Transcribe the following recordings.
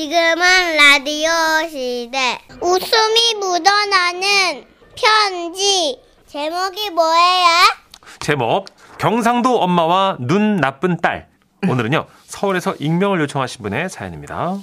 지금은 라디오 시대. 웃음이 묻어나는 편지. 제목이 뭐예요? 제목 경상도 엄마와 눈 나쁜 딸. 오늘은요 서울에서 익명을 요청하신 분의 사연입니다.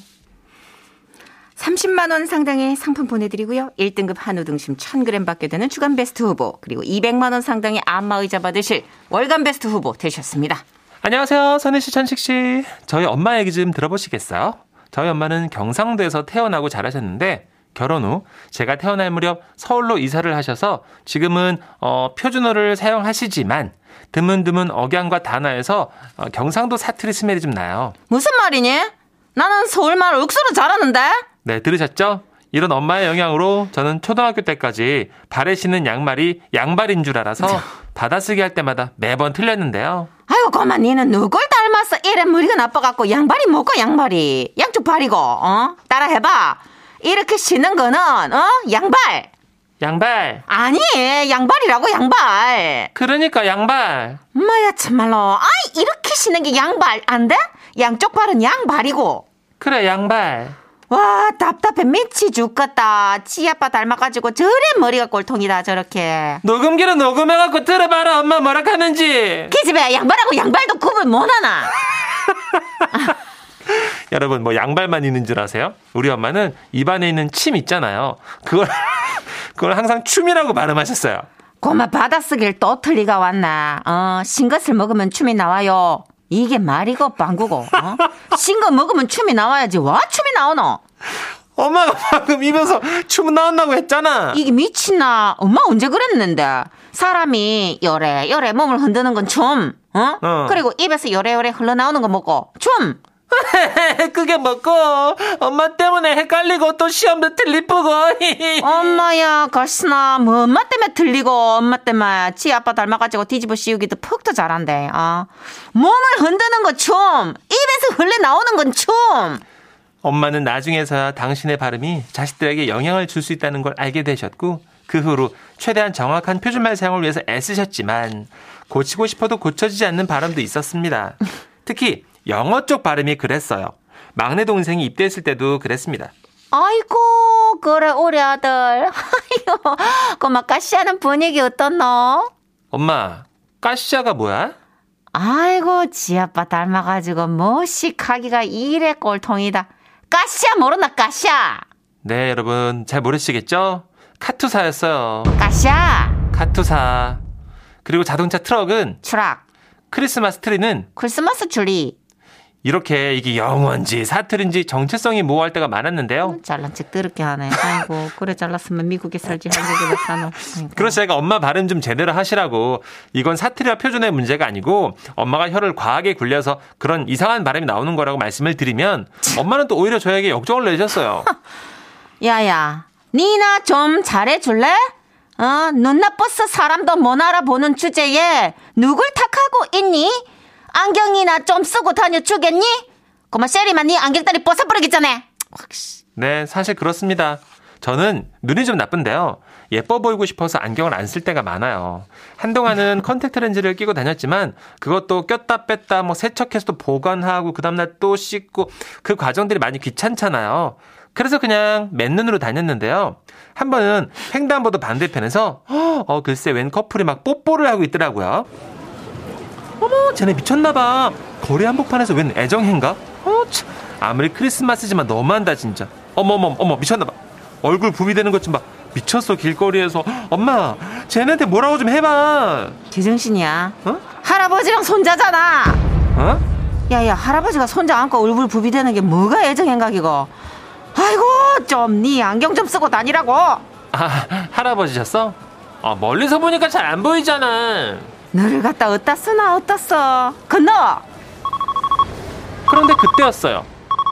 30만 원 상당의 상품 보내드리고요. 1등급 한우 등심 1000g 받게 되는 주간 베스트 후보 그리고 200만 원 상당의 안마 의자 받으실 월간 베스트 후보 되셨습니다. 안녕하세요 선희 씨 천식 씨. 저희 엄마 얘기 좀 들어보시겠어요? 저희 엄마는 경상도에서 태어나고 자라셨는데 결혼 후 제가 태어날 무렵 서울로 이사를 하셔서 지금은 어, 표준어를 사용하시지만 드문드문 억양과 단어에서 어, 경상도 사투리 스멜이 좀 나요. 무슨 말이니? 나는 서울말 억수로 잘하는데? 네, 들으셨죠? 이런 엄마의 영향으로 저는 초등학교 때까지 발에 신는 양말이 양발인 줄 알아서 받아쓰기 할 때마다 매번 틀렸는데요. 아이고 고마 니는 누굴 닮았어 이래 머리가 나빠갖고 양발이 뭐고 양발이 양쪽 발이고 어 따라 해봐 이렇게 신는 거는 어 양발 양발. 아니 양발이라고 양발 그러니까 양발. 엄마야 참말로 아이 이렇게 신는 게 양발 안 돼? 양쪽 발은 양발이고 그래, 양발. 와 답답해 미치 죽겠다 지 아빠 닮아가지고 저래 머리가 꼴통이다 저렇게 녹음기로 녹음해갖고 들어봐라, 엄마 뭐라 하는지. 기집애 양발하고 양발도 구분 못하나 여러분, 뭐 양발만 있는 줄 아세요? 우리 엄마는 입안에 있는 침 있잖아요. 그걸, 그걸 항상 춤이라고 발음하셨어요. 고마 받아쓰길 또 틀리가 왔나 어 신것을 먹으면 춤이 나와요 이게 말이고 방구고 어? 신거 먹으면 춤이 나와야지 와 춤이 나오노 엄마가 방금 입에서 춤 나온다고 했잖아. 이게 미친나 엄마 언제 그랬는데 사람이 요래 요래 몸을 흔드는 건 춤 어? 어. 그리고 입에서 요래요래 흘러나오는 거 먹고 춤 그게 먹고? 엄마 때문에 헷갈리고 또 시험도 틀리쁘고. 엄마야 가시나 뭐 엄마 때문에 들리고 엄마 때문에 지 아빠 닮아가지고 뒤집어 씌우기도 푹도 잘한대 아 몸을 흔드는 거춤 입에서 흘러 나오는 건춤 엄마는 나중에서야 당신의 발음이 자식들에게 영향을 줄 수 있다는 걸 알게 되셨고 그 후로 최대한 정확한 표준말 사용을 위해서 애쓰셨지만 고치고 싶어도 고쳐지지 않는 발음도 있었습니다. 특히 영어 쪽 발음이 그랬어요. 막내 동생이 입대했을 때도 그랬습니다. 아이고 그래 우리 아들 아이고 고마 까시하는 분위기 어떻노 엄마, 까시아가 뭐야? 아이고 지 아빠 닮아가지고 뭐씩하기가 이래 꼴통이다 까시야 모르나 까시야 네, 여러분 잘 모르시겠죠? 카투사였어요. 까시야 카투사. 그리고 자동차 트럭은 추락 크리스마스 트리는 크리스마스 줄리 이렇게 이게 영어인지 사투리인지 정체성이 모호할 때가 많았는데요. 잘난 척 더럽게 하네 아이고 그래 잘났으면 미국에 살지 한국에 왜 사노. 그래서 제가 엄마 발음 좀 제대로 하시라고 이건 사투리와 표준의 문제가 아니고 엄마가 혀를 과하게 굴려서 그런 이상한 발음이 나오는 거라고 말씀을 드리면 엄마는 또 오히려 저에게 역정을 내셨어요. 야야, 니나 좀 잘해줄래? 어, 눈 나빠서 사람도 못 알아보는 주제에 누굴 탓하고 있니? 안경이나 좀 쓰고 다녀주겠니? 고마 쉐리만 니 안경다리 벗어버리겠잖아. 네, 사실 그렇습니다. 저는 눈이 좀 나쁜데요. 예뻐 보이고 싶어서 안경을 안 쓸 때가 많아요. 한동안은 컨택트 렌즈를 끼고 다녔지만 그것도 꼈다 뺐다 뭐 세척해서 또 보관하고 그 다음날 또 씻고 그 과정들이 많이 귀찮잖아요. 그래서 그냥 맨눈으로 다녔는데요. 한 번은 횡단보도 반대편에서 어 글쎄 웬 커플이 막 뽀뽀를 하고 있더라고요. 쟤네 미쳤나봐. 거리 한복판에서 웬 애정행가? 어 참. 아무리 크리스마스지만 너무한다 진짜. 어머 어머 어머 미쳤나봐. 얼굴 부비되는 것 좀 봐. 미쳤어 길거리에서. 엄마 쟤네한테 뭐라고 좀 해봐. 제정신이야. 어? 할아버지랑 손자잖아. 어? 야 야, 할아버지가 손자 안고 얼굴 부비되는 게 뭐가 애정행각이고. 아이고, 좀니 안경 좀 쓰고 다니라고. 아 할아버지셨어? 아 멀리서 보니까 잘 안 보이잖아. 너를 갖다 어디다 쓰나 어디다 써. 건너. 그런데 그때였어요.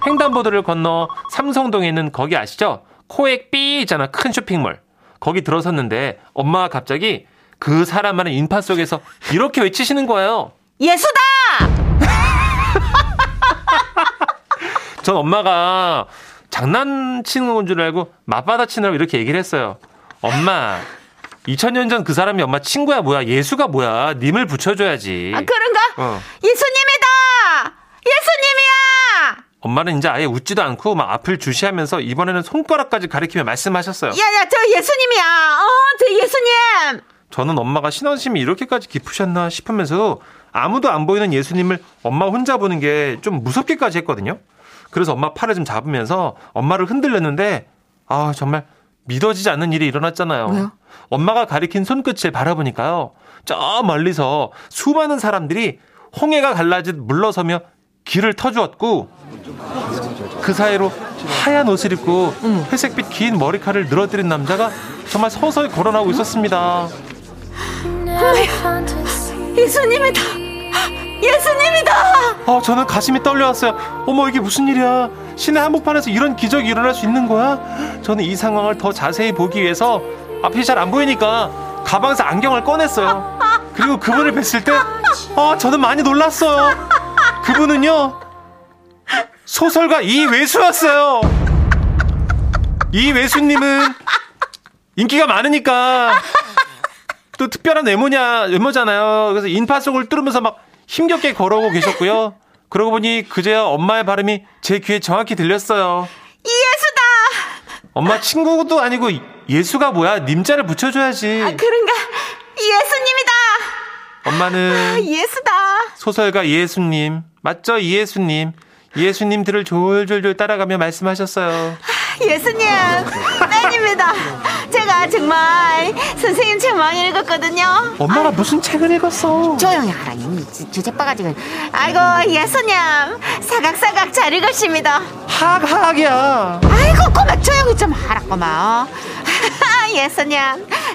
횡단보도를 건너 삼성동에 있는 거기 아시죠? 코엑 B 있잖아. 큰 쇼핑몰. 거기 들어섰는데 엄마가 갑자기 그 사람만의 인파 속에서 이렇게 외치시는 거예요. 예수다! 전 엄마가 장난치는 건 줄 알고 맞받아치느라고 이렇게 얘기를 했어요. 엄마, 2000년 전 그 사람이 엄마 친구야 뭐야? 예수가 뭐야? 님을 붙여줘야지. 아, 그런가? 어. 예수님이다! 예수님이야! 엄마는 이제 아예 웃지도 않고 막 앞을 주시하면서 이번에는 손가락까지 가리키며 말씀하셨어요. 야야 저 예수님이야. 어저 예수님. 저는 엄마가 신앙심이 이렇게까지 깊으셨나 싶으면서 아무도 안 보이는 예수님을 엄마 혼자 보는 게 좀 무섭게까지 했거든요. 그래서 엄마 팔을 좀 잡으면서 엄마를 흔들렸는데 아 정말 믿어지지 않는 일이 일어났잖아요. 왜요? 엄마가 가리킨 손끝을 바라보니까요. 저 멀리서 수많은 사람들이 홍해가 갈라짓 물러서며 길을 터주었고 그 사이로 하얀 옷을 입고 회색빛 긴 머리카락을 늘어뜨린 남자가 정말 서서히 걸어나오고 있었습니다. 예수님이다. 예수님이다. 어, 저는 가슴이 떨려왔어요. 어머, 이게 무슨 일이야? 신의 한복판에서 이런 기적이 일어날 수 있는 거야? 저는 이 상황을 더 자세히 보기 위해서 앞이 잘 안 보이니까 가방에서 안경을 꺼냈어요. 그리고 그분을 뵀을 때, 어, 저는 많이 놀랐어요. 그분은요, 소설가 이외수였어요. 이외수님은 인기가 많으니까 또 특별한 외모냐, 외모잖아요. 그래서 인파 속을 뚫으면서 막 힘겹게 걸어오고 계셨고요. 그러고 보니 그제야 엄마의 발음이 제 귀에 정확히 들렸어요. 예수다. 엄마 친구도 아니고 예수가 뭐야? 님자를 붙여줘야지. 아, 그런가? 예수님이다. 엄마는 예수다. 소설가 예수님, 맞죠? 예수님. 예수님들을 졸졸졸 따라가며 말씀하셨어요. 예수님, 팬입니다. 제가 정말 선생님 책 많이 읽었거든요. 엄마가 무슨 책을 읽었어? 조용히 하라, 이 주제 빠가지고. 아이고, 예수님, 사각사각 잘 읽으십니다. 학학이야. 아이고, 꼬막 조용히 좀 하라, 꼬막. 예수님,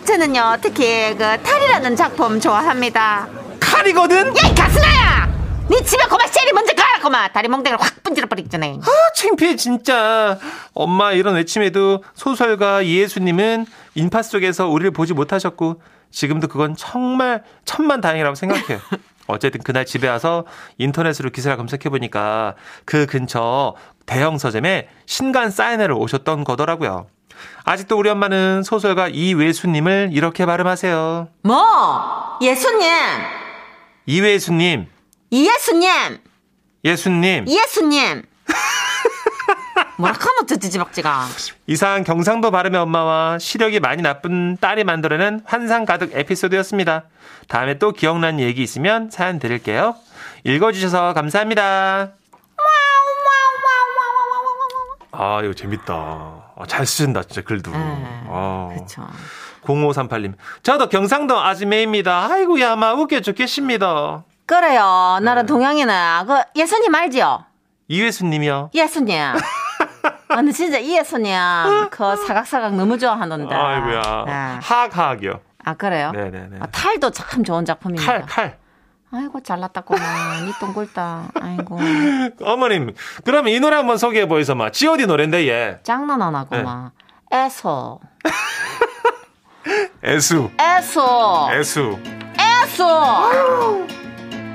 저는요, 특히 그 탈이라는 작품 좋아합니다. 칼이거든? 야, 이 가스나야! 네 집에 꼬막 셀이 먼저 가라, 꼬막. 다리 몽댕이를 확 분질러 버리기 전에. 아, 창피해, 진짜. 엄마 이런 외침에도 소설가 예수님은 인파 속에서 우리를 보지 못하셨고, 지금도 그건 정말 천만 다행이라고 생각해요. 어쨌든 그날 집에 와서 인터넷으로 기사를 검색해 보니까 그 근처 대형 서점에 신간 사인회를 오셨던 거더라고요. 아직도 우리 엄마는 소설가 이외수님을 이렇게 발음하세요. 뭐? 예수님! 이외수님, 이예수님! 예수님. 예수님! 뭐라 하면 듣지, 지박지가. 이상 경상도 발음의 엄마와 시력이 많이 나쁜 딸이 만들어낸 환상 가득 에피소드였습니다. 다음에 또 기억나는 얘기 있으면 사연 드릴게요. 읽어주셔서 감사합니다. 아, 이거 재밌다. 아, 잘 쓰신다, 진짜 글도. 아. 그쵸. 0538님. 저도 경상도 아지매입니다. 아이고 야, 마 웃겨 죽겠습니다. 그래요. 나는 동양이네. 그, 예수님 알지요? 이회수님이요. 예수님. 아, 근데 진짜 이 예수님, 그 사각사각 너무 좋아하는데. 아이고야. 네. 하악하악이요. 아, 그래요? 네네네. 아, 탈도 참 좋은 작품입니다. 칼, 칼. 아이고, 잘났다구만. 니 똥굴다. 아이고. 어머님, 그러면 이 노래 한번 소개해 보이소, 마. GOD 노래인데, 얘. 장난 안 하구만. 애소. 애수. 애소. 애수. 애소.